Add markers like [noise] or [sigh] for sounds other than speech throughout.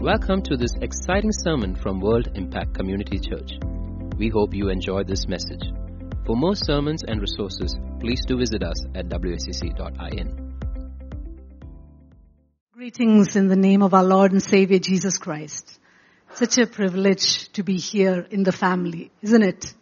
Welcome to this exciting sermon from World Impact Community Church. We hope you enjoy this message. For more sermons and resources, please do visit us at wscc.in. Greetings in the name of our Lord and Savior Jesus Christ. Such a privilege to be here in the family, isn't it?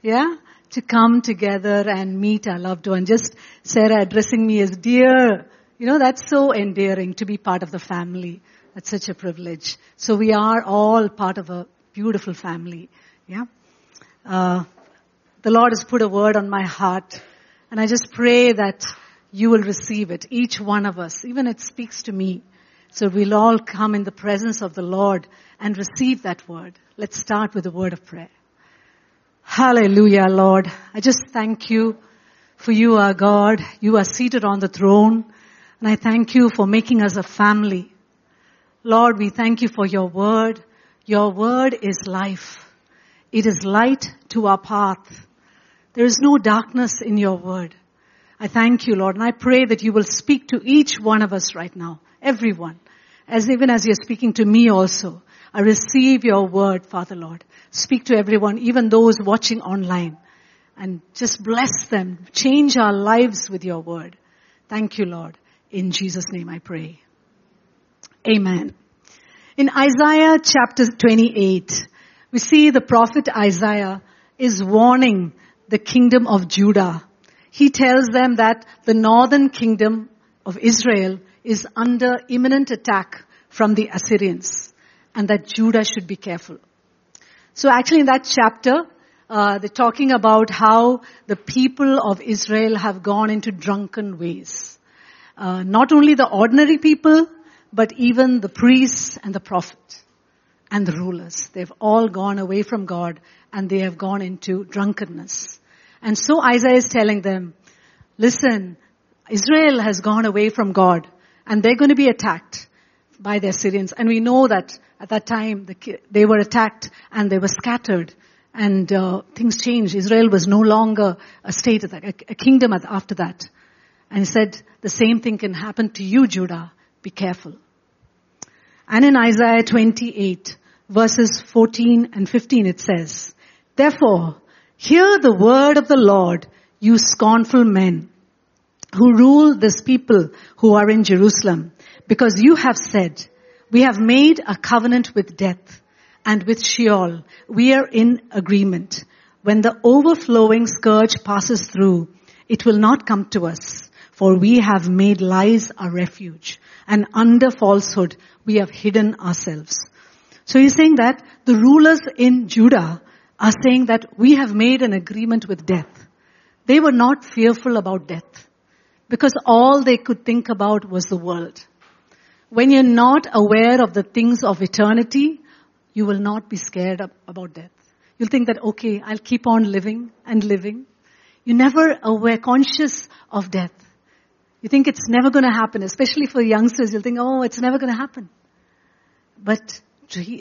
Yeah? To come together and meet our loved one. Just Sarah addressing me as dear. You know, that's so endearing to be part of the family. That's such a privilege. So we are all part of a beautiful family. Yeah? Uh, the Lord has put a word on my heart and I just pray that you will receive it. Each one of us. Even it speaks to me. So we'll all come in the presence of the Lord and receive that word. Let's start with a word of prayer. Hallelujah, Lord. I just thank you for you are God. You are seated on the throne. And I thank you for making us a family. Lord, we thank you for your word. Your word is life. It is light to our path. There is no darkness in your word. I thank you, Lord, and I pray that you will speak to each one of us right now, everyone, as even as you're speaking to me also. I receive your word, Father Lord. Speak to everyone, even those watching online, and just bless them. Change our lives with your word. Thank you, Lord. In Jesus' name I pray. Amen. In Isaiah chapter 28, we see the prophet Isaiah is warning the kingdom of Judah. He tells them that the northern kingdom of Israel is under imminent attack from the Assyrians and that Judah should be careful. So actually in that chapter, uh, they're talking about how the people of Israel have gone into drunken ways. Uh, not only the ordinary people, but even the priests and the prophet and the rulers. They've all gone away from God and they have gone into drunkenness. And so Isaiah is telling them, listen, Israel has gone away from God and they're going to be attacked by the Assyrians. And we know that at that time they were attacked and they were scattered and uh, things changed. Israel was no longer a state, a, a kingdom after that. And he said, the same thing can happen to you, Judah. Be careful. And in Isaiah 28 verses 14 and 15 it says, Therefore, hear the word of the Lord, you scornful men who rule this people who are in Jerusalem, because you have said, we have made a covenant with death and with Sheol. We are in agreement. When the overflowing scourge passes through, it will not come to us, for we have made lies our refuge and under falsehood we have hidden ourselves. So he's saying that the rulers in Judah are saying that we have made an agreement with death. They were not fearful about death because all they could think about was the world. When you're not aware of the things of eternity, you will not be scared about death. You'll think that, okay, I'll keep on living and living. You're never aware, conscious of death. You think it's never going to happen, especially for youngsters. You'll think, oh, it's never going to happen. But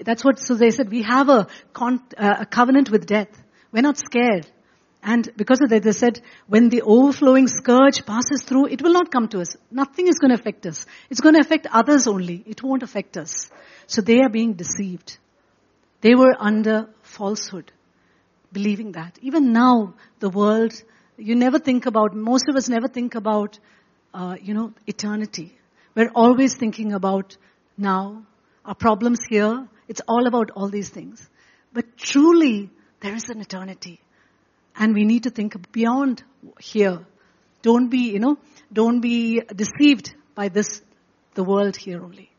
that's what, so they said, we have a, con, uh, a covenant with death. We're not scared. And because of that, they said, when the overflowing scourge passes through, it will not come to us. Nothing is going to affect us. It's going to affect others only. It won't affect us. So they are being deceived. They were under falsehood, believing that. Even now, the world, you never think about, most of us never think about, uh, you know, eternity. We're always thinking about now, our problems here. It's all about all these things. But truly, there is an eternity. And we need to think beyond here. Don't be, you know, don't be deceived by this, the world here only.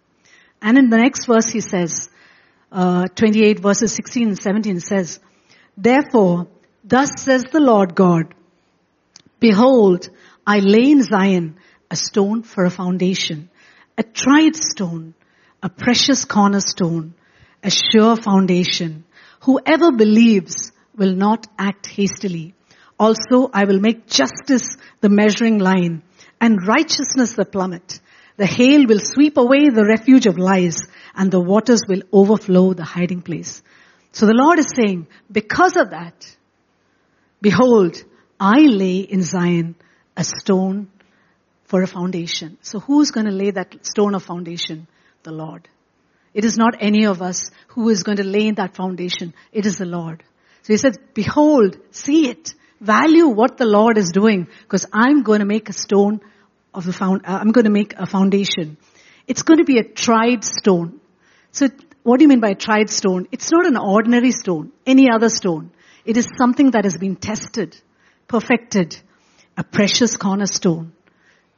And in the next verse he says, uh, 28 verses 16 and 17 says, Therefore, thus says the Lord God, Behold, I lay in Zion a stone for a foundation, a tried stone, a precious cornerstone, a sure foundation. Whoever believes will not act hastily. Also, I will make justice the measuring line and righteousness the plummet. The hail will sweep away the refuge of lies and the waters will overflow the hiding place. So the Lord is saying, because of that, behold, I lay in Zion a stone for a foundation. So who's going to lay that stone of foundation? The Lord. It is not any of us who is going to lay that foundation. It is the Lord. So he says, behold, see it, value what the Lord is doing, because I'm going to make a stone of the found, uh, I'm going to make a foundation. It's going to be a tried stone. So what do you mean by tried stone? It's not an ordinary stone, any other stone. It is something that has been tested, perfected, a precious cornerstone,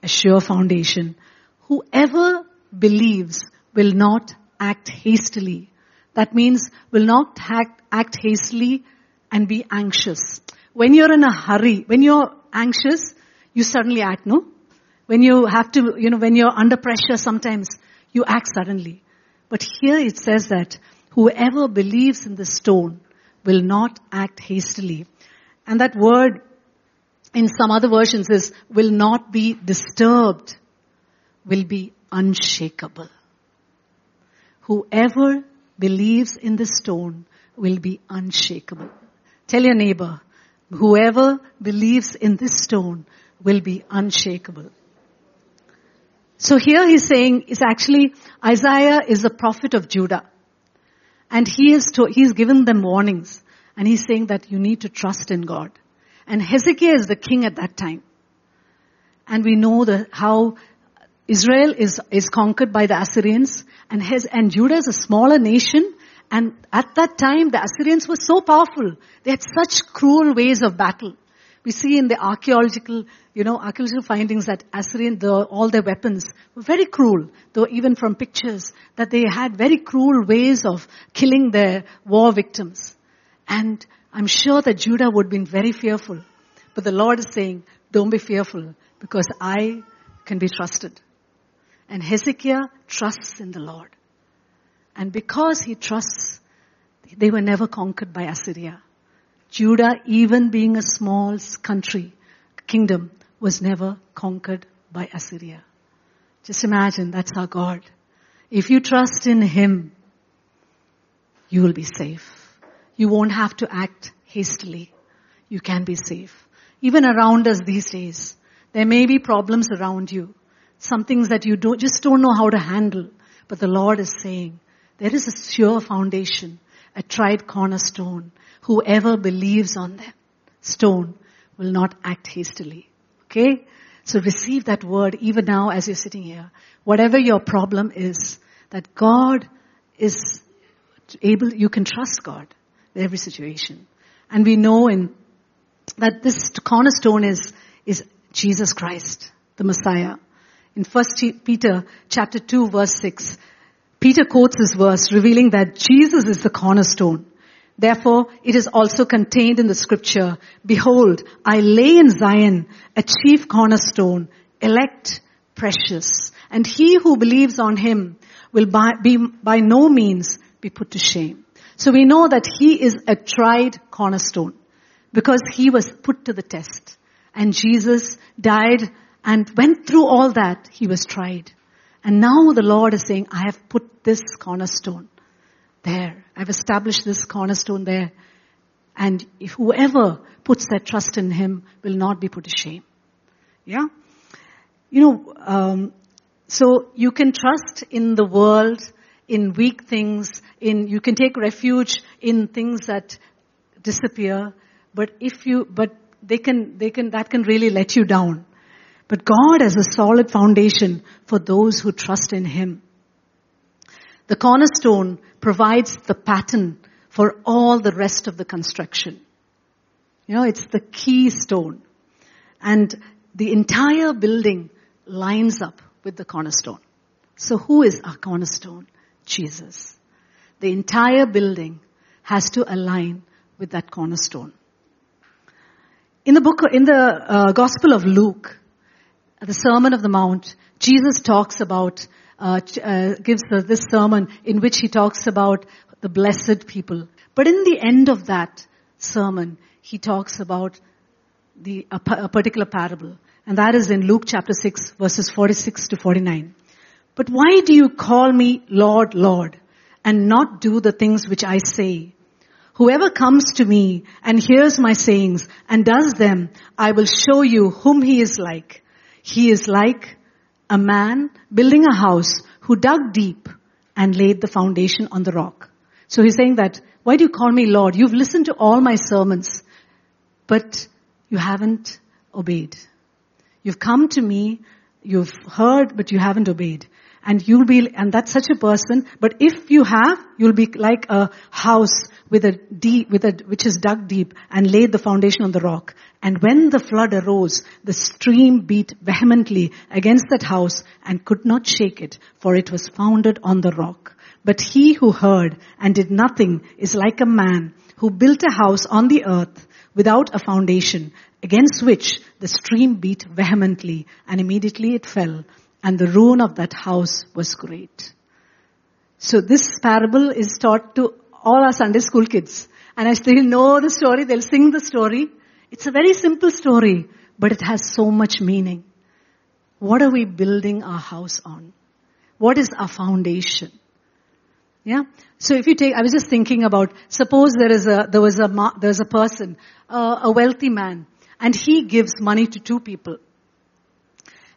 a sure foundation. Whoever believes will not act hastily. That means will not act, act hastily and be anxious. When you're in a hurry, when you're anxious, you suddenly act, no? When you have to, you know, when you're under pressure sometimes, you act suddenly. But here it says that whoever believes in the stone will not act hastily. And that word in some other versions is will not be disturbed, will be unshakable. Whoever believes in the stone will be unshakable. Tell your neighbor, whoever believes in this stone will be unshakable. So here he's saying is actually Isaiah is a prophet of Judah. And he is to, he's given them warnings. And he's saying that you need to trust in God. And Hezekiah is the king at that time. And we know the, how Israel is, is conquered by the Assyrians and and Judah is a smaller nation. And at that time, the Assyrians were so powerful. They had such cruel ways of battle. We see in the archaeological, you know, archaeological findings that Assyrian, the, all their weapons were very cruel, though even from pictures, that they had very cruel ways of killing their war victims. And I'm sure that Judah would have been very fearful. But the Lord is saying, don't be fearful, because I can be trusted. And Hezekiah trusts in the Lord. And because he trusts, they were never conquered by Assyria. Judah, even being a small country, kingdom, was never conquered by Assyria. Just imagine, that's our God. If you trust in Him, you will be safe. You won't have to act hastily. You can be safe. Even around us these days, there may be problems around you. Some things that you don't, just don't know how to handle. But the Lord is saying, there is a sure foundation, a tried cornerstone, whoever believes on them, stone, will not act hastily. Okay? So receive that word even now as you're sitting here. Whatever your problem is, that God is able, you can trust God every situation. And we know in, that this cornerstone is, is Jesus Christ, the Messiah. In 1 Peter chapter 2 verse 6, Peter quotes this verse revealing that Jesus is the cornerstone. Therefore, it is also contained in the scripture, behold, I lay in Zion a chief cornerstone, elect, precious, and he who believes on him will by, be by no means be put to shame. So we know that he is a tried cornerstone because he was put to the test. And Jesus died and went through all that. He was tried. And now the Lord is saying, I have put this cornerstone there. I've established this cornerstone there. And if whoever puts their trust in Him will not be put to shame. Yeah? You know, um, so you can trust in the world, in weak things, in, you can take refuge in things that disappear, but if you, but they can, they can, that can really let you down. But God has a solid foundation for those who trust in Him. The cornerstone provides the pattern for all the rest of the construction. You know, it's the keystone. And the entire building lines up with the cornerstone. So who is our cornerstone? Jesus. The entire building has to align with that cornerstone. In the book, in the uh, Gospel of Luke, the Sermon of the Mount, Jesus talks about uh, uh, gives this sermon in which he talks about the blessed people. But in the end of that sermon, he talks about the, a, a particular parable. And that is in Luke chapter 6 verses 46 to 49. But why do you call me Lord, Lord, and not do the things which I say? Whoever comes to me and hears my sayings and does them, I will show you whom he is like. He is like a man building a house who dug deep and laid the foundation on the rock. So he's saying that, why do you call me Lord? You've listened to all my sermons, but you haven't obeyed. You've come to me, you've heard, but you haven't obeyed. And you'll be, and that's such a person, but if you have, you'll be like a house with a deep, with a, which is dug deep and laid the foundation on the rock. And when the flood arose, the stream beat vehemently against that house and could not shake it, for it was founded on the rock. But he who heard and did nothing is like a man who built a house on the earth without a foundation, against which the stream beat vehemently, and immediately it fell, and the ruin of that house was great. So this parable is taught to all our Sunday school kids. And as they know the story, they'll sing the story. It's a very simple story, but it has so much meaning. What are we building our house on? What is our foundation? Yeah. So if you take, I was just thinking about, suppose there is a, there was a, there's a person, uh, a wealthy man, and he gives money to two people.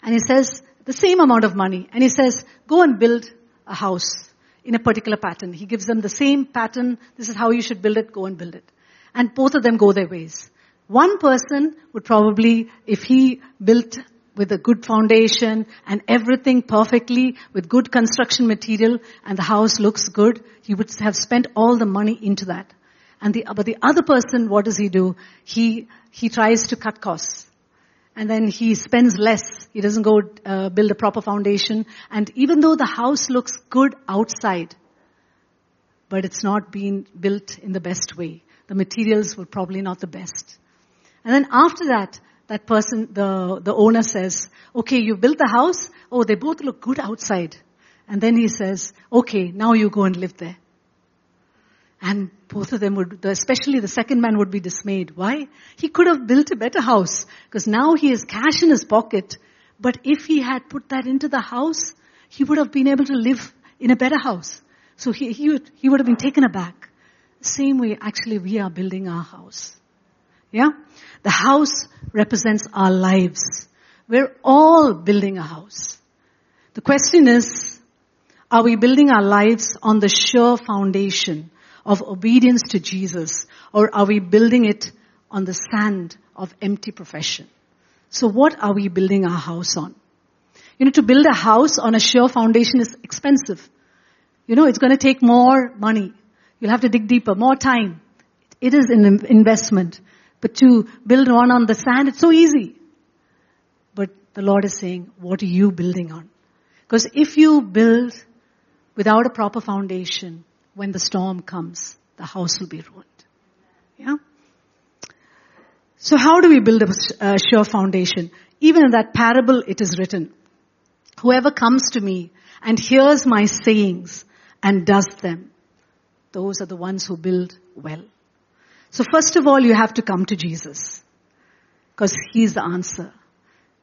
And he says, the same amount of money, and he says, go and build a house in a particular pattern. He gives them the same pattern. This is how you should build it. Go and build it. And both of them go their ways. One person would probably, if he built with a good foundation and everything perfectly with good construction material and the house looks good, he would have spent all the money into that. And the, but the other person, what does he do? He, he tries to cut costs. And then he spends less. He doesn't go uh, build a proper foundation. And even though the house looks good outside, but it's not being built in the best way. The materials were probably not the best. And then after that, that person, the, the owner says, okay, you built the house. Oh, they both look good outside. And then he says, okay, now you go and live there. And both of them would, especially the second man would be dismayed. Why? He could have built a better house because now he has cash in his pocket. But if he had put that into the house, he would have been able to live in a better house. So he, he, would, he would have been taken aback. Same way, actually, we are building our house. Yeah? The house represents our lives. We're all building a house. The question is, are we building our lives on the sure foundation of obedience to Jesus or are we building it on the sand of empty profession? So what are we building our house on? You know, to build a house on a sure foundation is expensive. You know, it's going to take more money. You'll have to dig deeper, more time. It is an investment. But to build one on the sand, it's so easy. But the Lord is saying, what are you building on? Because if you build without a proper foundation, when the storm comes, the house will be ruined. Yeah? So how do we build a, sure foundation? Even in that parable it is written, whoever comes to me and hears my sayings and does them, those are the ones who build well. So first of all, you have to come to Jesus. Because He's the answer.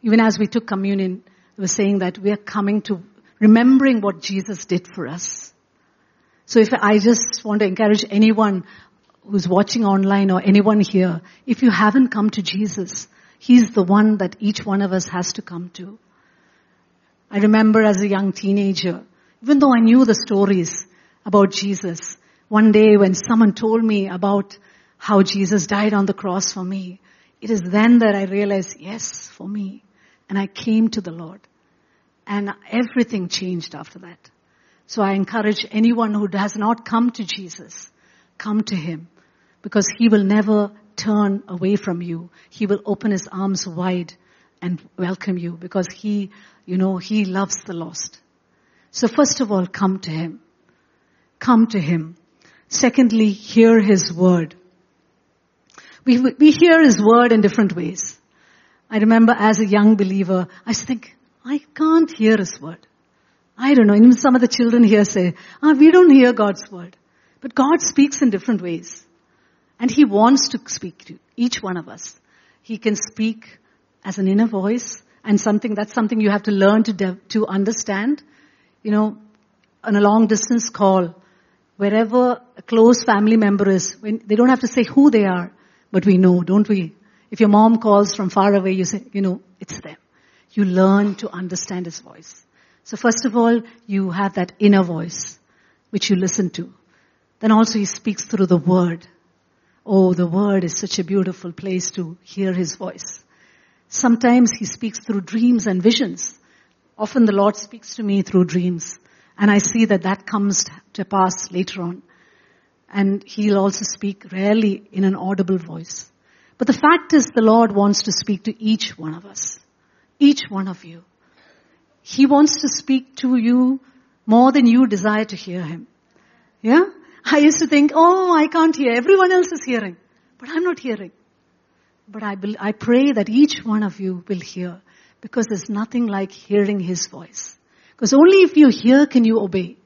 Even as we took communion, we were saying that we are coming to remembering what Jesus did for us. So if I just want to encourage anyone who's watching online or anyone here, if you haven't come to Jesus, He's the one that each one of us has to come to. I remember as a young teenager, even though I knew the stories about Jesus, one day when someone told me about how Jesus died on the cross for me, it is then that I realized, yes, for me. And I came to the Lord. And everything changed after that. So I encourage anyone who has not come to Jesus, come to Him because He will never turn away from you. He will open His arms wide and welcome you because He, you know, He loves the lost. So first of all, come to Him. Come to Him. Secondly, hear His word. We, we hear His word in different ways. I remember as a young believer, I think, I can't hear His word. I don't know, even some of the children here say, ah, we don't hear God's word. But God speaks in different ways. And He wants to speak to each one of us. He can speak as an inner voice and something, that's something you have to learn to, de- to understand. You know, on a long distance call, wherever a close family member is, when, they don't have to say who they are, but we know, don't we? If your mom calls from far away, you say, you know, it's them. You learn to understand his voice. So first of all, you have that inner voice. which you listen to. Then also he speaks through the word. Oh, the word is such a beautiful place to hear his voice. Sometimes he speaks through dreams and visions. Often the Lord speaks to me through dreams. And I see that that comes to pass later on. And he'll also speak rarely in an audible voice. But the fact is the Lord wants to speak to each one of us. Each one of you. He wants to speak to you more than you desire to hear him. Yeah? I used to think, oh, I can't hear. Everyone else is hearing. But I'm not hearing. But I, be, I pray that each one of you will hear because there's nothing like hearing His voice. Because only if you hear can you obey.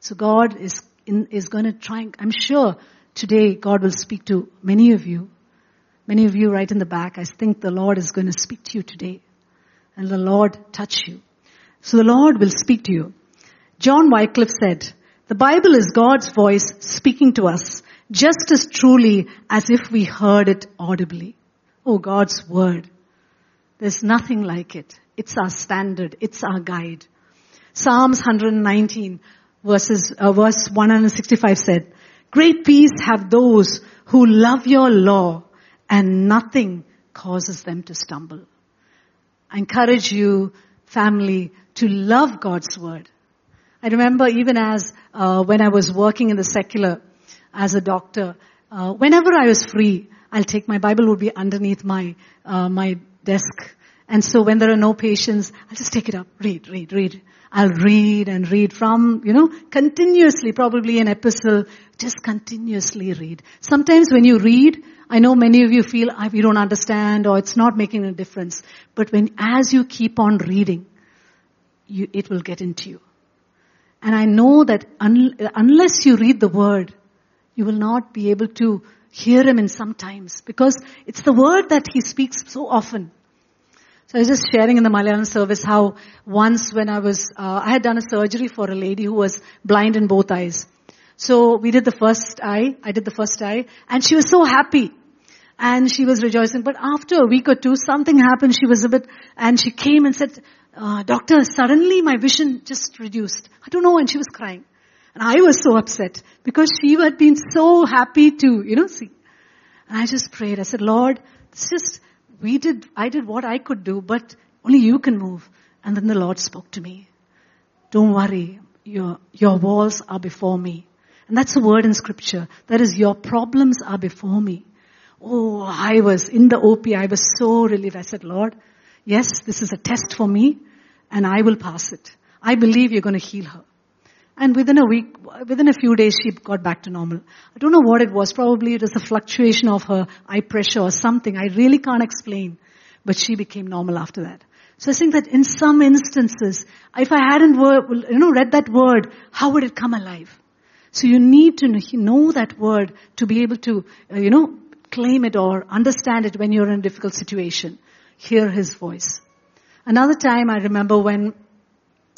So God is, in, is going to try, I'm sure today God will speak to many of you. Many of you right in the back, I think the Lord is going to speak to you today. And the Lord touch you. So the Lord will speak to you. John Wycliffe said, the Bible is God's voice speaking to us just as truly as if we heard it audibly. Oh, God's word. There's nothing like it. It's our standard. It's our guide. Psalms 119 verses, uh, verse 165 said, Great peace have those who love your law and nothing causes them to stumble. I encourage you, family, to love God's word. I remember even as uh, when I was working in the secular as a doctor, uh, whenever I was free, I'll take my Bible would be underneath my uh, my desk, and so when there are no patients, I'll just take it up, read, read, read. I'll read and read from you know continuously, probably an epistle, just continuously read. Sometimes when you read, I know many of you feel you don't understand or it's not making a difference, but when as you keep on reading, you, it will get into you. And I know that un- unless you read the word, you will not be able to hear him in some times because it's the word that he speaks so often. So I was just sharing in the Malayalam service how once when I was, uh, I had done a surgery for a lady who was blind in both eyes. So we did the first eye, I did the first eye, and she was so happy. And she was rejoicing. But after a week or two, something happened. She was a bit, and she came and said, uh, doctor, suddenly my vision just reduced. I don't know, and she was crying. And I was so upset because she had been so happy to, you know, see. And I just prayed. I said, Lord, it's just, we did, I did what I could do, but only you can move. And then the Lord spoke to me. Don't worry. Your, your walls are before me. And that's a word in scripture. That is, your problems are before me. Oh, I was in the OP. I was so relieved. I said, Lord, yes, this is a test for me and I will pass it. I believe you're going to heal her. And within a week, within a few days, she got back to normal. I don't know what it was. Probably it was a fluctuation of her eye pressure or something. I really can't explain. But she became normal after that. So I think that in some instances, if I hadn't you know, read that word, how would it come alive? So you need to know that word to be able to, uh, you know, claim it or understand it when you're in a difficult situation. Hear his voice. Another time I remember when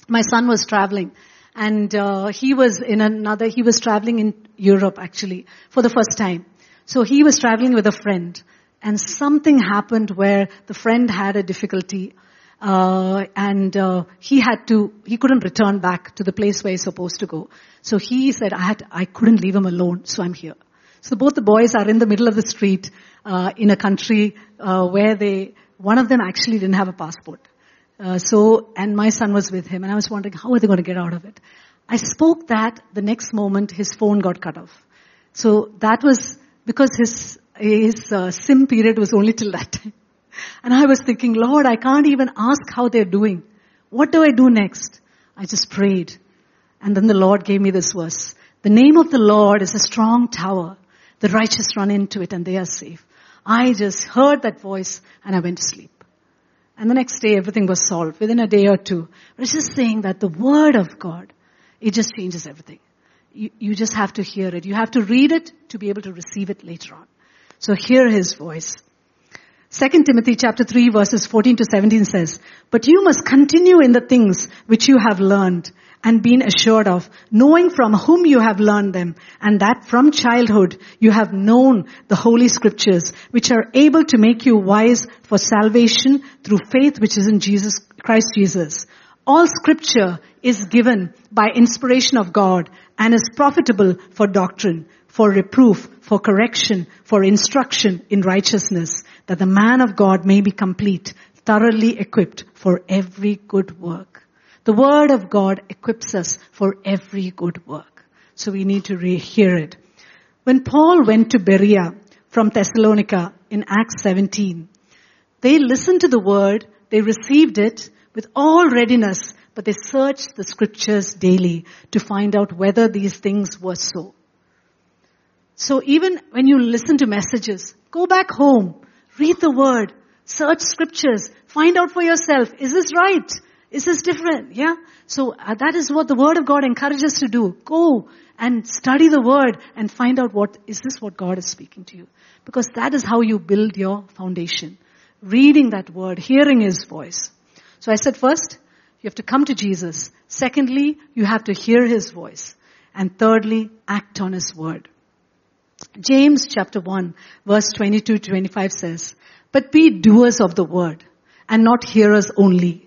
my son was traveling and uh, he was in another, he was traveling in Europe actually for the first time. So he was traveling with a friend and something happened where the friend had a difficulty uh, and uh, he had to he couldn't return back to the place where he's supposed to go so he said i had i couldn't leave him alone so i'm here so both the boys are in the middle of the street uh, in a country uh, where they one of them actually didn't have a passport uh, so, and my son was with him, and I was wondering how are they going to get out of it. I spoke that the next moment his phone got cut off. So that was because his his uh, sim period was only till that time. [laughs] And I was thinking, Lord, I can't even ask how they're doing. What do I do next? I just prayed. And then the Lord gave me this verse. The name of the Lord is a strong tower. The righteous run into it and they are safe. I just heard that voice and I went to sleep. And the next day everything was solved within a day or two. But it's just saying that the word of God, it just changes everything. You, you just have to hear it. You have to read it to be able to receive it later on. So hear his voice. 2 Timothy chapter 3 verses 14 to 17 says, But you must continue in the things which you have learned and been assured of, knowing from whom you have learned them, and that from childhood you have known the holy scriptures, which are able to make you wise for salvation through faith which is in Jesus, Christ Jesus. all scripture is given by inspiration of God and is profitable for doctrine, for reproof, for correction, for instruction in righteousness, that the man of God may be complete, thoroughly equipped for every good work. The word of God equips us for every good work. So we need to hear it. When Paul went to Berea from Thessalonica in Acts 17, they listened to the word, they received it with all readiness, but they searched the scriptures daily to find out whether these things were so. So even when you listen to messages, go back home, read the word, search scriptures, find out for yourself, is this right? Is this different? Yeah? So uh, that is what the word of God encourages us to do. Go and study the word and find out what, is this what God is speaking to you? Because that is how you build your foundation. Reading that word, hearing his voice. So I said first, you have to come to Jesus. Secondly, you have to hear his voice. And thirdly, act on his word. James chapter 1 verse 22 to 25 says, but be doers of the word and not hearers only,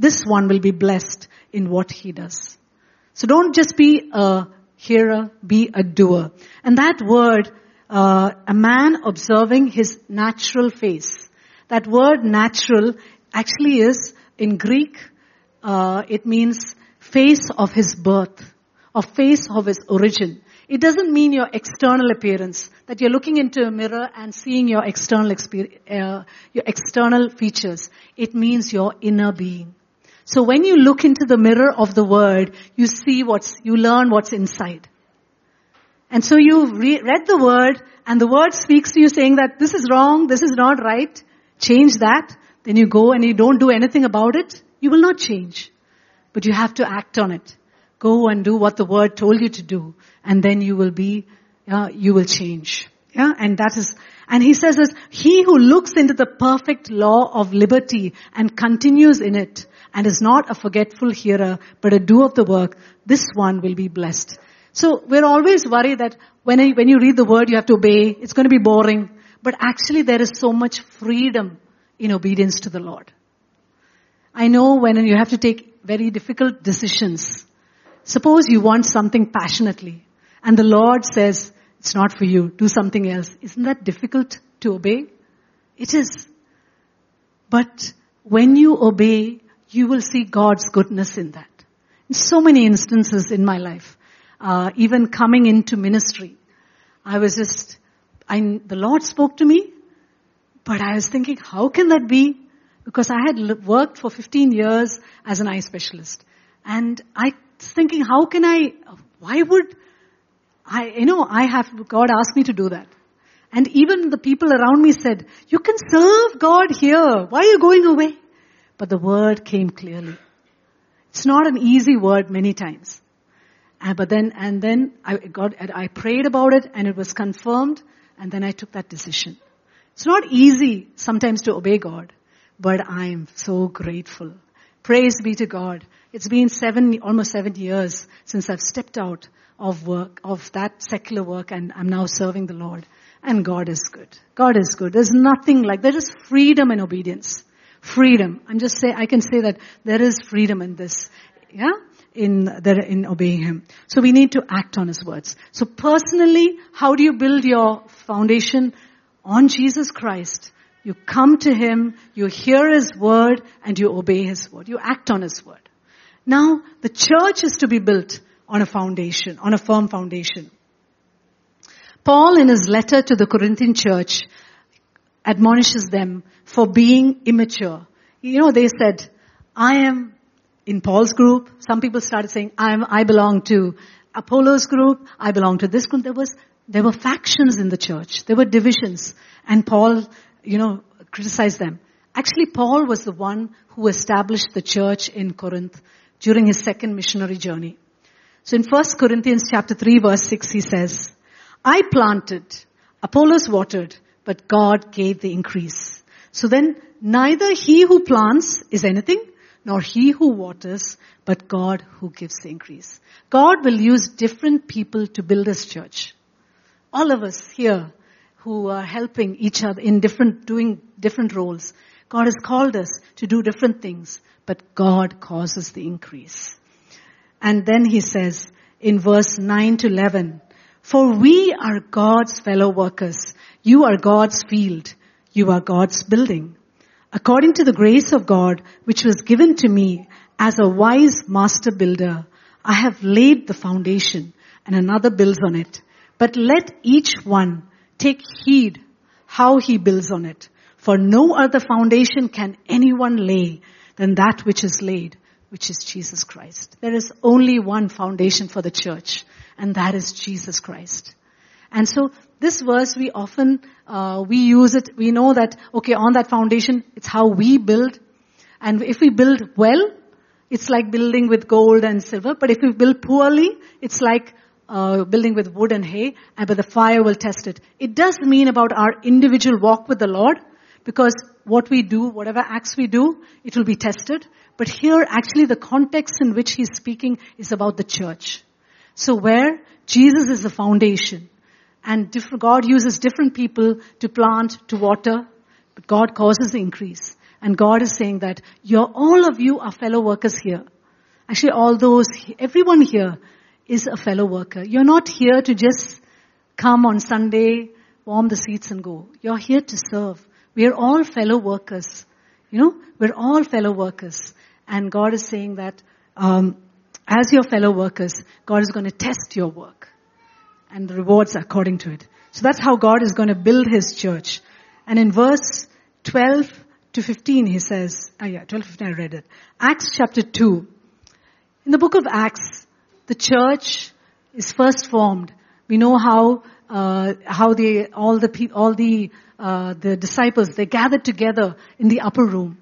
this one will be blessed in what he does. So don't just be a hearer, be a doer. And that word, uh, a man observing his natural face. That word natural actually is in Greek, uh, it means face of his birth, or face of his origin. It doesn't mean your external appearance, that you're looking into a mirror and seeing your external uh, your external features. It means your inner being. So when you look into the mirror of the word, you see what's, you learn what's inside. And so you re- read the word and the word speaks to you saying that this is wrong, this is not right, change that. Then you go and you don't do anything about it, you will not change. But you have to act on it. Go and do what the word told you to do and then you will be, uh, you will change. Yeah, and that is, and he says that he who looks into the perfect law of liberty and continues in it and is not a forgetful hearer but a doer of the work, this one will be blessed. So we're always worried that when, I, when you read the word you have to obey, it's going to be boring. But actually there is so much freedom in obedience to the Lord. I know when you have to take very difficult decisions. Suppose you want something passionately and the Lord says, it's not for you, do something else. Isn't that difficult to obey? It is. But when you obey, you will see God's goodness in that. In so many instances in my life, uh, even coming into ministry, I was just, I, the Lord spoke to me, but I was thinking, how can that be? Because I had worked for 15 years as an eye specialist. And I was thinking, how can I, why would I, you know, I have, God asked me to do that. And even the people around me said, you can serve God here. Why are you going away? But the word came clearly. It's not an easy word many times. Uh, but then, and then I got, I prayed about it and it was confirmed and then I took that decision. It's not easy sometimes to obey God, but I'm so grateful. Praise be to God. It's been seven, almost seven years since I've stepped out of work, of that secular work and I'm now serving the Lord. And God is good. God is good. There's nothing like, there is freedom in obedience. Freedom. I'm just say, I can say that there is freedom in this. Yeah? In, there, in obeying Him. So we need to act on His words. So personally, how do you build your foundation? On Jesus Christ. You come to Him, you hear His word, and you obey His word. You act on His word. Now, the church is to be built on a foundation, on a firm foundation. Paul in his letter to the Corinthian church admonishes them for being immature. You know, they said, I am in Paul's group. Some people started saying, I am, I belong to Apollos' group. I belong to this group. There was, there were factions in the church. There were divisions. And Paul, you know, criticized them. Actually, Paul was the one who established the church in Corinth during his second missionary journey. So in 1 Corinthians chapter 3 verse 6 he says, I planted, Apollos watered, but God gave the increase. So then neither he who plants is anything, nor he who waters, but God who gives the increase. God will use different people to build his church. All of us here who are helping each other in different, doing different roles. God has called us to do different things, but God causes the increase. And then he says in verse 9 to 11, for we are God's fellow workers. You are God's field. You are God's building. According to the grace of God, which was given to me as a wise master builder, I have laid the foundation and another builds on it. But let each one take heed how he builds on it. For no other foundation can anyone lay than that which is laid, which is Jesus Christ. There is only one foundation for the church, and that is Jesus Christ. And so this verse we often uh, we use it. We know that okay, on that foundation, it's how we build, and if we build well, it's like building with gold and silver. But if we build poorly, it's like uh, building with wood and hay, and but the fire will test it. It does mean about our individual walk with the Lord, because what we do, whatever acts we do, it will be tested. But here, actually, the context in which he's speaking is about the church. So where Jesus is the foundation, and God uses different people to plant, to water, but God causes the increase. And God is saying that you're, all of you are fellow workers here. Actually, all those, everyone here is a fellow worker. You're not here to just come on Sunday, warm the seats and go. You're here to serve. We are all fellow workers. You know, we're all fellow workers. And God is saying that, um, as your fellow workers, God is going to test your work and the rewards according to it. So that's how God is going to build His church. And in verse 12 to 15, He says, oh yeah, 12 15, I read it. Acts chapter 2. In the book of Acts, the church is first formed. We know how, uh, how they, all the, all the, uh, the disciples, they gathered together in the upper room.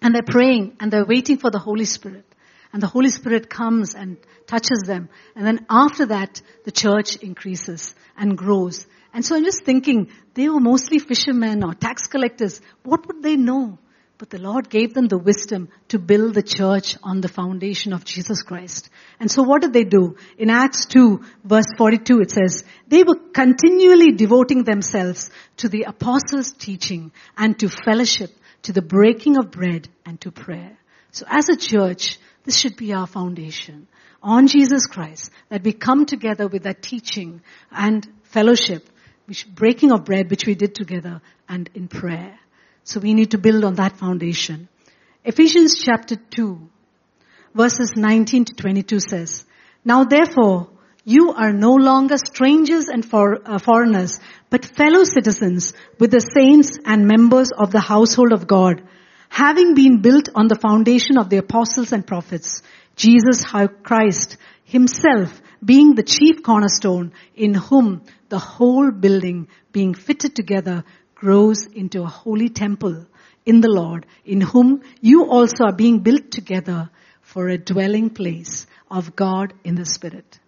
And they're praying and they're waiting for the Holy Spirit. And the Holy Spirit comes and touches them. And then after that, the church increases and grows. And so I'm just thinking, they were mostly fishermen or tax collectors. What would they know? But the Lord gave them the wisdom to build the church on the foundation of Jesus Christ. And so what did they do? In Acts 2 verse 42 it says, they were continually devoting themselves to the apostles' teaching and to fellowship, to the breaking of bread and to prayer. So as a church, this should be our foundation. On Jesus Christ, that we come together with that teaching and fellowship, which breaking of bread, which we did together, and in prayer. So we need to build on that foundation. Ephesians chapter 2, verses 19 to 22 says, Now therefore, you are no longer strangers and for, uh, foreigners, but fellow citizens with the saints and members of the household of God, having been built on the foundation of the apostles and prophets, Jesus Christ himself being the chief cornerstone in whom the whole building being fitted together grows into a holy temple in the Lord in whom you also are being built together for a dwelling place of God in the Spirit.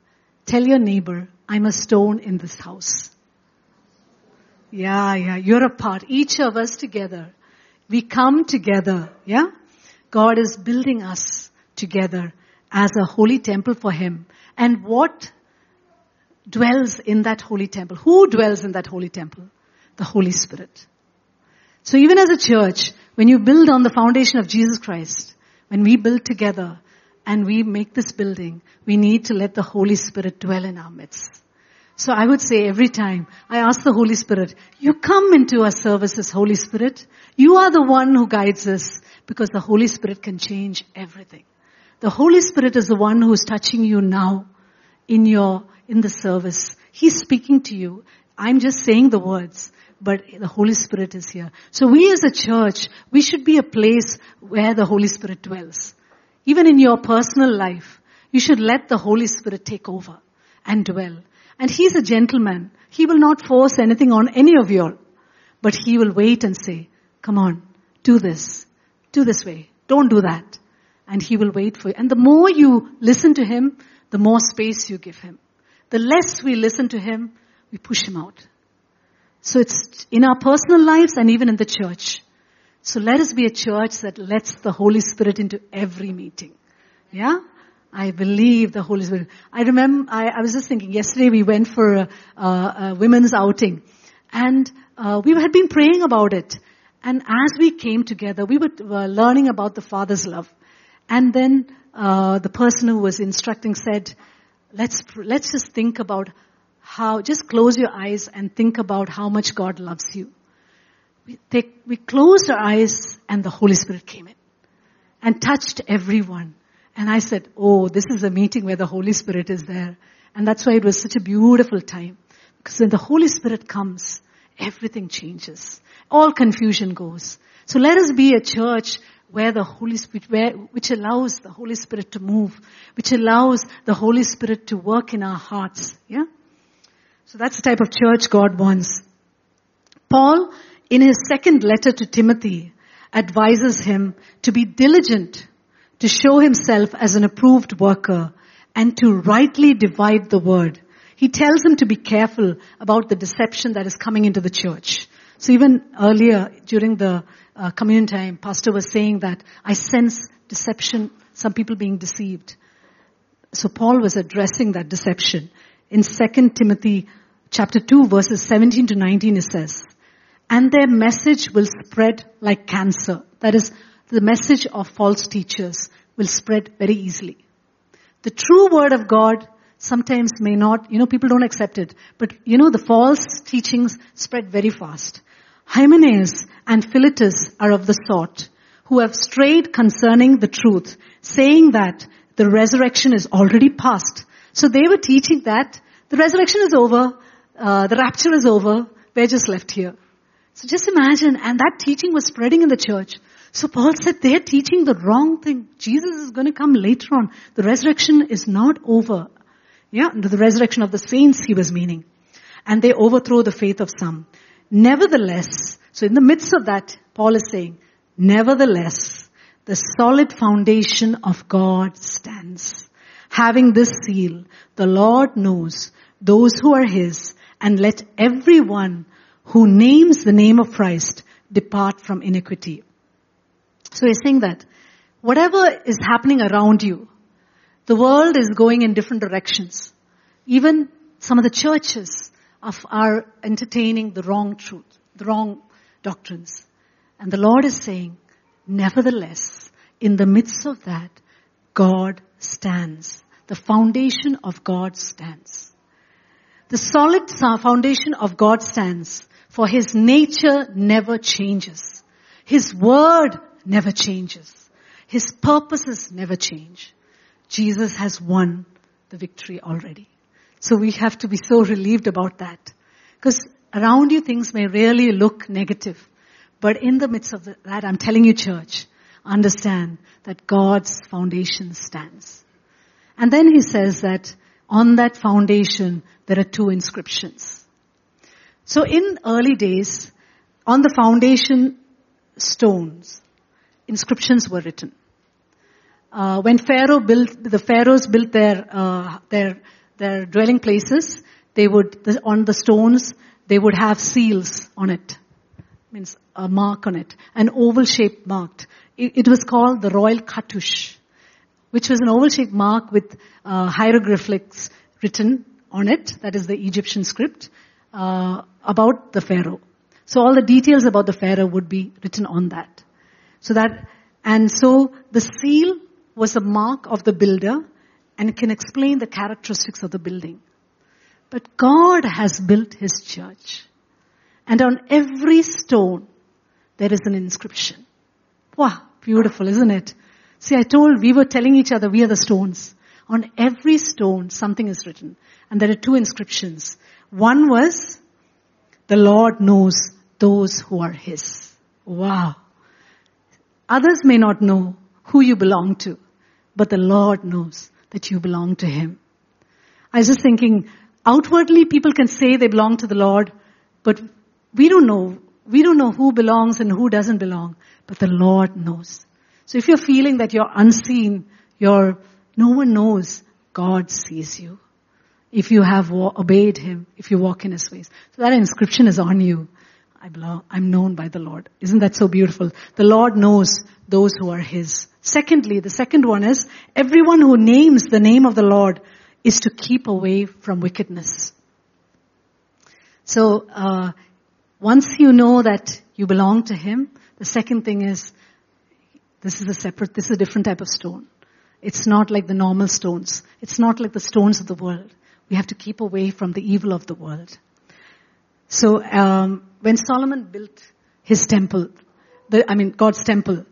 Tell your neighbor, I'm a stone in this house. Yeah, yeah, you're a part. Each of us together we come together, yeah? God is building us together as a holy temple for Him. And what dwells in that holy temple? Who dwells in that holy temple? The Holy Spirit. So even as a church, when you build on the foundation of Jesus Christ, when we build together and we make this building, we need to let the Holy Spirit dwell in our midst. So I would say every time I ask the Holy Spirit, you come into our services, Holy Spirit. You are the one who guides us because the Holy Spirit can change everything. The Holy Spirit is the one who is touching you now in your, in the service. He's speaking to you. I'm just saying the words, but the Holy Spirit is here. So we as a church, we should be a place where the Holy Spirit dwells. Even in your personal life, you should let the Holy Spirit take over and dwell. And he's a gentleman. He will not force anything on any of you all. But he will wait and say, come on, do this. Do this way. Don't do that. and He will wait for you. And the more you listen to Him, the more space you give Him. The less we listen to Him, we push Him out. So it's in our personal lives and even in the church. So let us be a church that lets the Holy Spirit into every meeting. Yeah? I believe the Holy Spirit. I remember, I, I was just thinking, yesterday we went for a, a, a women's outing and uh, we had been praying about it. And as we came together, we were uh, learning about the Father's love. And then uh, the person who was instructing said, let's, let's just think about how, just close your eyes and think about how much God loves you. We, we closed our eyes and the Holy Spirit came in and touched everyone. And I said, oh, this is a meeting where the Holy Spirit is there. And that's why it was such a beautiful time. Because when the Holy Spirit comes, everything changes. All confusion goes. So let us be a church where the Holy Spirit, where, which allows the Holy Spirit to move, which allows the Holy Spirit to work in our hearts. Yeah? So that's the type of church God wants. Paul, in his second letter to Timothy, advises him to be diligent to show himself as an approved worker and to rightly divide the word. He tells him to be careful about the deception that is coming into the church. So even earlier during the uh, communion time, pastor was saying that I sense deception, some people being deceived. So Paul was addressing that deception. In 2 Timothy chapter 2 verses 17 to 19 it says, and their message will spread like cancer. That is, the message of false teachers will spread very easily. The true word of God sometimes may not, you know, people don't accept it. But, you know, the false teachings spread very fast. Hymenaeus and Philetus are of the sort who have strayed concerning the truth, saying that the resurrection is already past. So they were teaching that the resurrection is over, uh, the rapture is over, we're just left here. So just imagine, and that teaching was spreading in the church. So Paul said they're teaching the wrong thing. Jesus is going to come later on. The resurrection is not over. Yeah, the resurrection of the saints he was meaning. And they overthrow the faith of some. Nevertheless, so in the midst of that, Paul is saying, nevertheless, the solid foundation of God stands. Having this seal, the Lord knows those who are his and let everyone who names the name of Christ depart from iniquity. So he's saying that whatever is happening around you, the world is going in different directions. Even some of the churches are entertaining the wrong truth, the wrong doctrines. And the Lord is saying, nevertheless, in the midst of that, God stands. The foundation of God stands. The solid foundation of God stands, for His nature never changes. His word never changes. His purposes never change. Jesus has won the victory already. So we have to be so relieved about that. Because around you things may really look negative. But in the midst of that, I'm telling you church, understand that God's foundation stands. And then he says that on that foundation, there are two inscriptions. So in early days, on the foundation stones, inscriptions were written. Uh, when Pharaoh built, the pharaohs built their uh, their their dwelling places, they would on the stones they would have seals on it, means a mark on it, an oval shaped mark. It, it, was called the royal cartouche, which was an oval shaped mark with uh, hieroglyphics written on it. That is the Egyptian script uh, about the pharaoh. So all the details about the pharaoh would be written on that. So that, and so the seal was a mark of the builder and it can explain the characteristics of the building. But God has built His church. And on every stone, there is an inscription. Wow, beautiful, isn't it? See, I told, we were telling each other, we are the stones. On every stone, something is written. And there are two inscriptions. One was, the Lord knows those who are His. Wow. Others may not know who you belong to, but the Lord knows that you belong to Him. I was just thinking, outwardly people can say they belong to the Lord, but we don't know, we don't know who belongs and who doesn't belong, but the Lord knows. So if you're feeling that you're unseen, you're, no one knows, God sees you. If you have obeyed Him, if you walk in His ways. So that inscription is on you. I belong, I'm known by the Lord. Isn't that so beautiful? The Lord knows those who are His. Secondly, the second one is, everyone who names the name of the Lord is to keep away from wickedness. So, uh, once you know that you belong to Him, the second thing is, this is a separate, this is a different type of stone. It's not like the normal stones. It's not like the stones of the world. We have to keep away from the evil of the world. So, um, when Solomon built his temple, the, I mean, God's temple,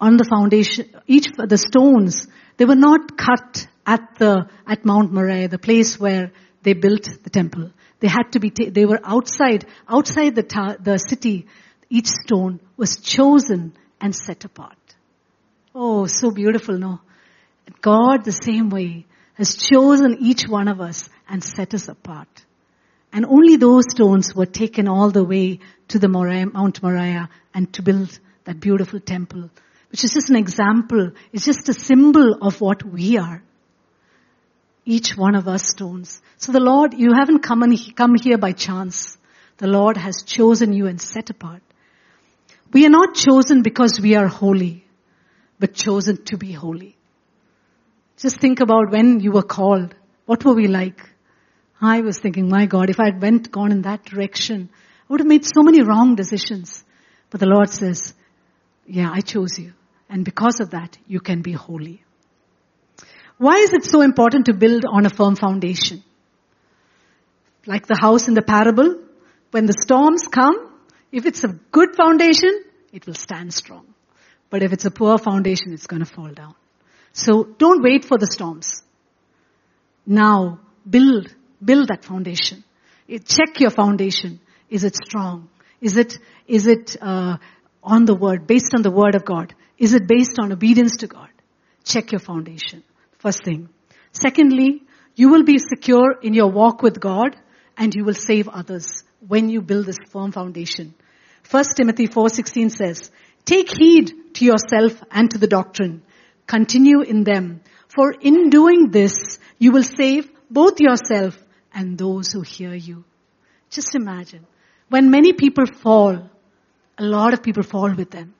on the foundation, each, the stones, they were not cut at the, at Mount Moriah, the place where they built the temple. They had to be, ta- they were outside, outside the, ta- the city. Each stone was chosen and set apart. Oh, so beautiful, no? God the same way has chosen each one of us and set us apart. And only those stones were taken all the way to the Moriah, Mount Moriah and to build that beautiful temple, which is just an example. It's just a symbol of what we are. Each one of us stones. So the Lord, you haven't come, and, come here by chance. The Lord has chosen you and set apart. We are not chosen because we are holy, but chosen to be holy. Just think about when you were called. What were we like? I was thinking, my God, if I had went, gone in that direction, I would have made so many wrong decisions. But the Lord says, yeah, I chose you. And because of that, you can be holy. Why is it so important to build on a firm foundation? Like the house in the parable, when the storms come, if it's a good foundation, it will stand strong. But if it's a poor foundation, it's going to fall down. So don't wait for the storms. Now build, build that foundation. Check your foundation. Is it strong? Is it, is it, uh, on the word, based on the word of God? Is it based on obedience to God? Check your foundation. First thing. Secondly, you will be secure in your walk with God and you will save others when you build this firm foundation. 1 Timothy 4:16 says, "Take heed to yourself and to the doctrine. Continue in them, for in doing this you will save both yourself and those who hear you." Just imagine, when many people fall, a lot of people fall with them.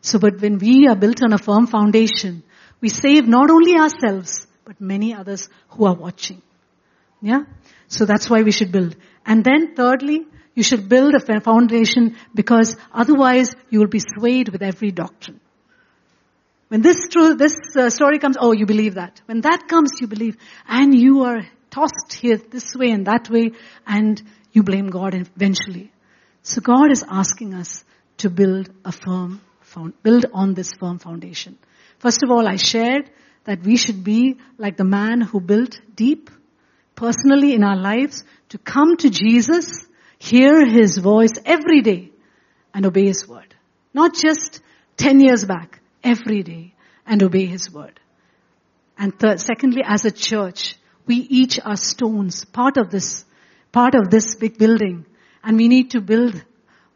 So, but when we are built on a firm foundation, we save not only ourselves, but many others who are watching. Yeah? So that's why we should build. And then thirdly, you should build a foundation because otherwise you will be swayed with every doctrine. When this truth, this uh, story comes, oh, you believe that. When that comes, you believe, and you are tossed here this way and that way, and you blame God eventually. So God is asking us to build a firm, build on this firm foundation. First of all, I shared that we should be like the man who built deep, personally in our lives, to come to Jesus, hear His voice every day, and obey His word. Not just 10 years back, every day, and obey His word. And third, secondly, as a church, we each are stones, part of this, part of this big building, and we need to build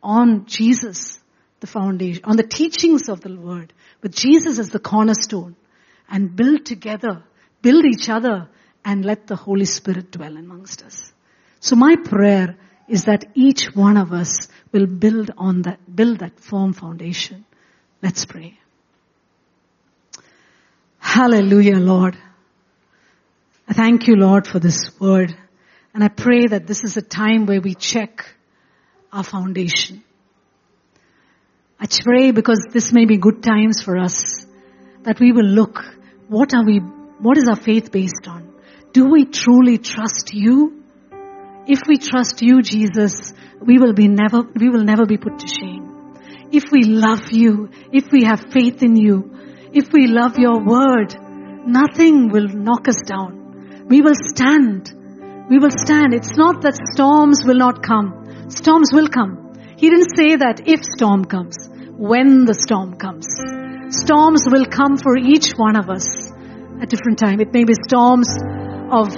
on Jesus, the foundation, on the teachings of the word, with Jesus as the cornerstone, and build together, build each other, and let the Holy Spirit dwell amongst us. So my prayer is that each one of us will build on that, build that firm foundation. Let's pray. Hallelujah, Lord. I thank you, Lord, for this word. And I pray that this is a time where we check our foundation. I pray because this may be good times for us that we will look, what are we, what is our faith based on? Do we truly trust you? If we trust you, Jesus, we will be never, we will never be put to shame. If we love you, if we have faith in you, if we love your word, nothing will knock us down. We will stand. We will stand. It's not that storms will not come. Storms will come. He didn't say that if storm comes, when the storm comes. Storms will come for each one of us at different time. It may be storms of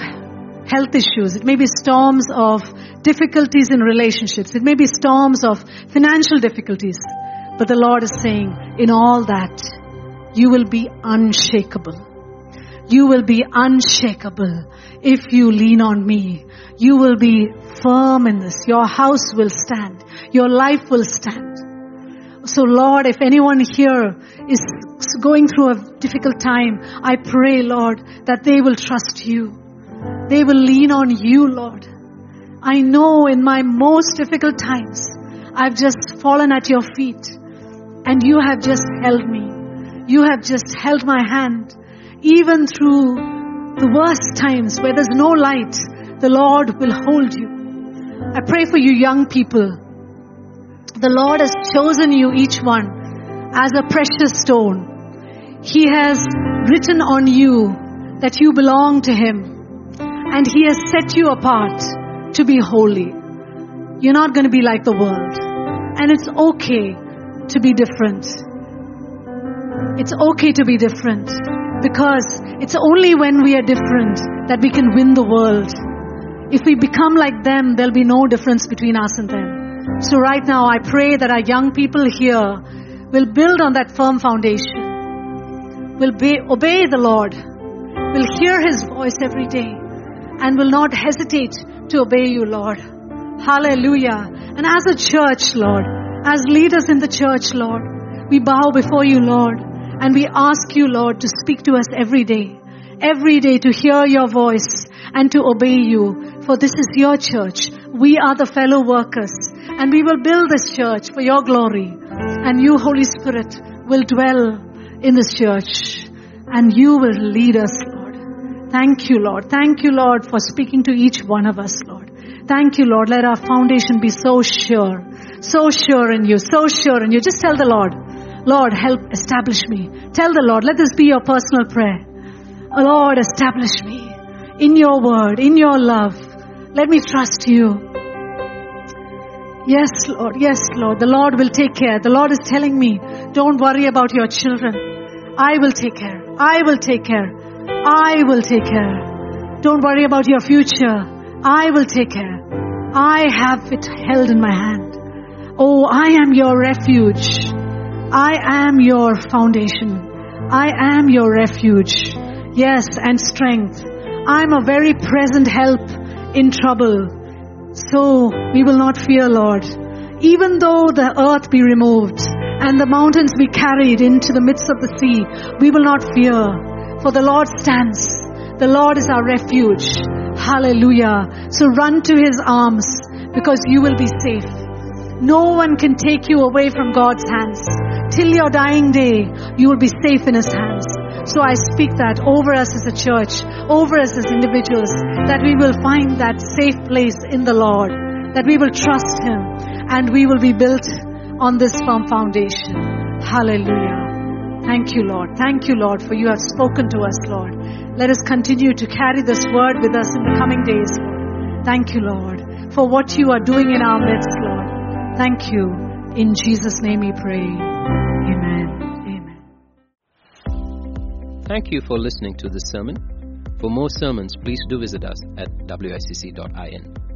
health issues. It may be storms of difficulties in relationships. It may be storms of financial difficulties. But the Lord is saying, in all that, you will be unshakable. You will be unshakable if you lean on me. You will be firm in this. Your house will stand. Your life will stand. So Lord, if anyone here is going through a difficult time, I pray, Lord, that they will trust you. They will lean on you, Lord. I know in my most difficult times, I've just fallen at your feet and you have just held me. You have just held my hand. Even through the worst times where there's no light, the Lord will hold you. I pray for you young people. The Lord has chosen you, each one, as a precious stone. He has written on you that you belong to Him. And He has set you apart to be holy. You're not going to be like the world. And it's okay to be different. It's okay to be different because it's only when we are different that we can win the world. If we become like them, there'll be no difference between us and them. So right now, I pray that our young people here will build on that firm foundation, will be, obey the Lord, will hear His voice every day, and will not hesitate to obey you, Lord. Hallelujah. And as a church, Lord, as leaders in the church, Lord, we bow before you, Lord, and we ask you, Lord, to speak to us every day, every day to hear your voice and to obey you. For this is your church. We are the fellow workers and we will build this church for your glory. And you, Holy Spirit, will dwell in this church and you will lead us, Lord. Thank you, Lord. Thank you, Lord, for speaking to each one of us, Lord. Thank you, Lord. Let our foundation be so sure, so sure in you, so sure in you. Just tell the Lord, Lord, help establish me. Tell the Lord, let this be your personal prayer. Oh, Lord, establish me in your word, in your love. Let me trust you. Yes, Lord. Yes, Lord. The Lord will take care. The Lord is telling me, don't worry about your children. I will take care. I will take care. I will take care. Don't worry about your future. I will take care. I have it held in my hand. Oh, I am your refuge. I am your foundation. I am your refuge. Yes, and strength. I'm a very present help in trouble. So we will not fear, Lord. Even though the earth be removed and the mountains be carried into the midst of the sea, we will not fear. For the Lord stands. The Lord is our refuge. Hallelujah. So run to his arms because you will be safe. No one can take you away from God's hands. Till your dying day, you will be safe in his hands. So I speak that over us as a church, over us as individuals, that we will find that safe place in the Lord, that we will trust him, and we will be built on this firm foundation. Hallelujah. Thank you, Lord. Thank you, Lord, for you have spoken to us, Lord. Let us continue to carry this word with us in the coming days, Thank you, Lord, for what you are doing in our midst, Lord. Thank you. In Jesus' name we pray. Thank you for listening to this sermon. For more sermons, please do visit us at wicc.in.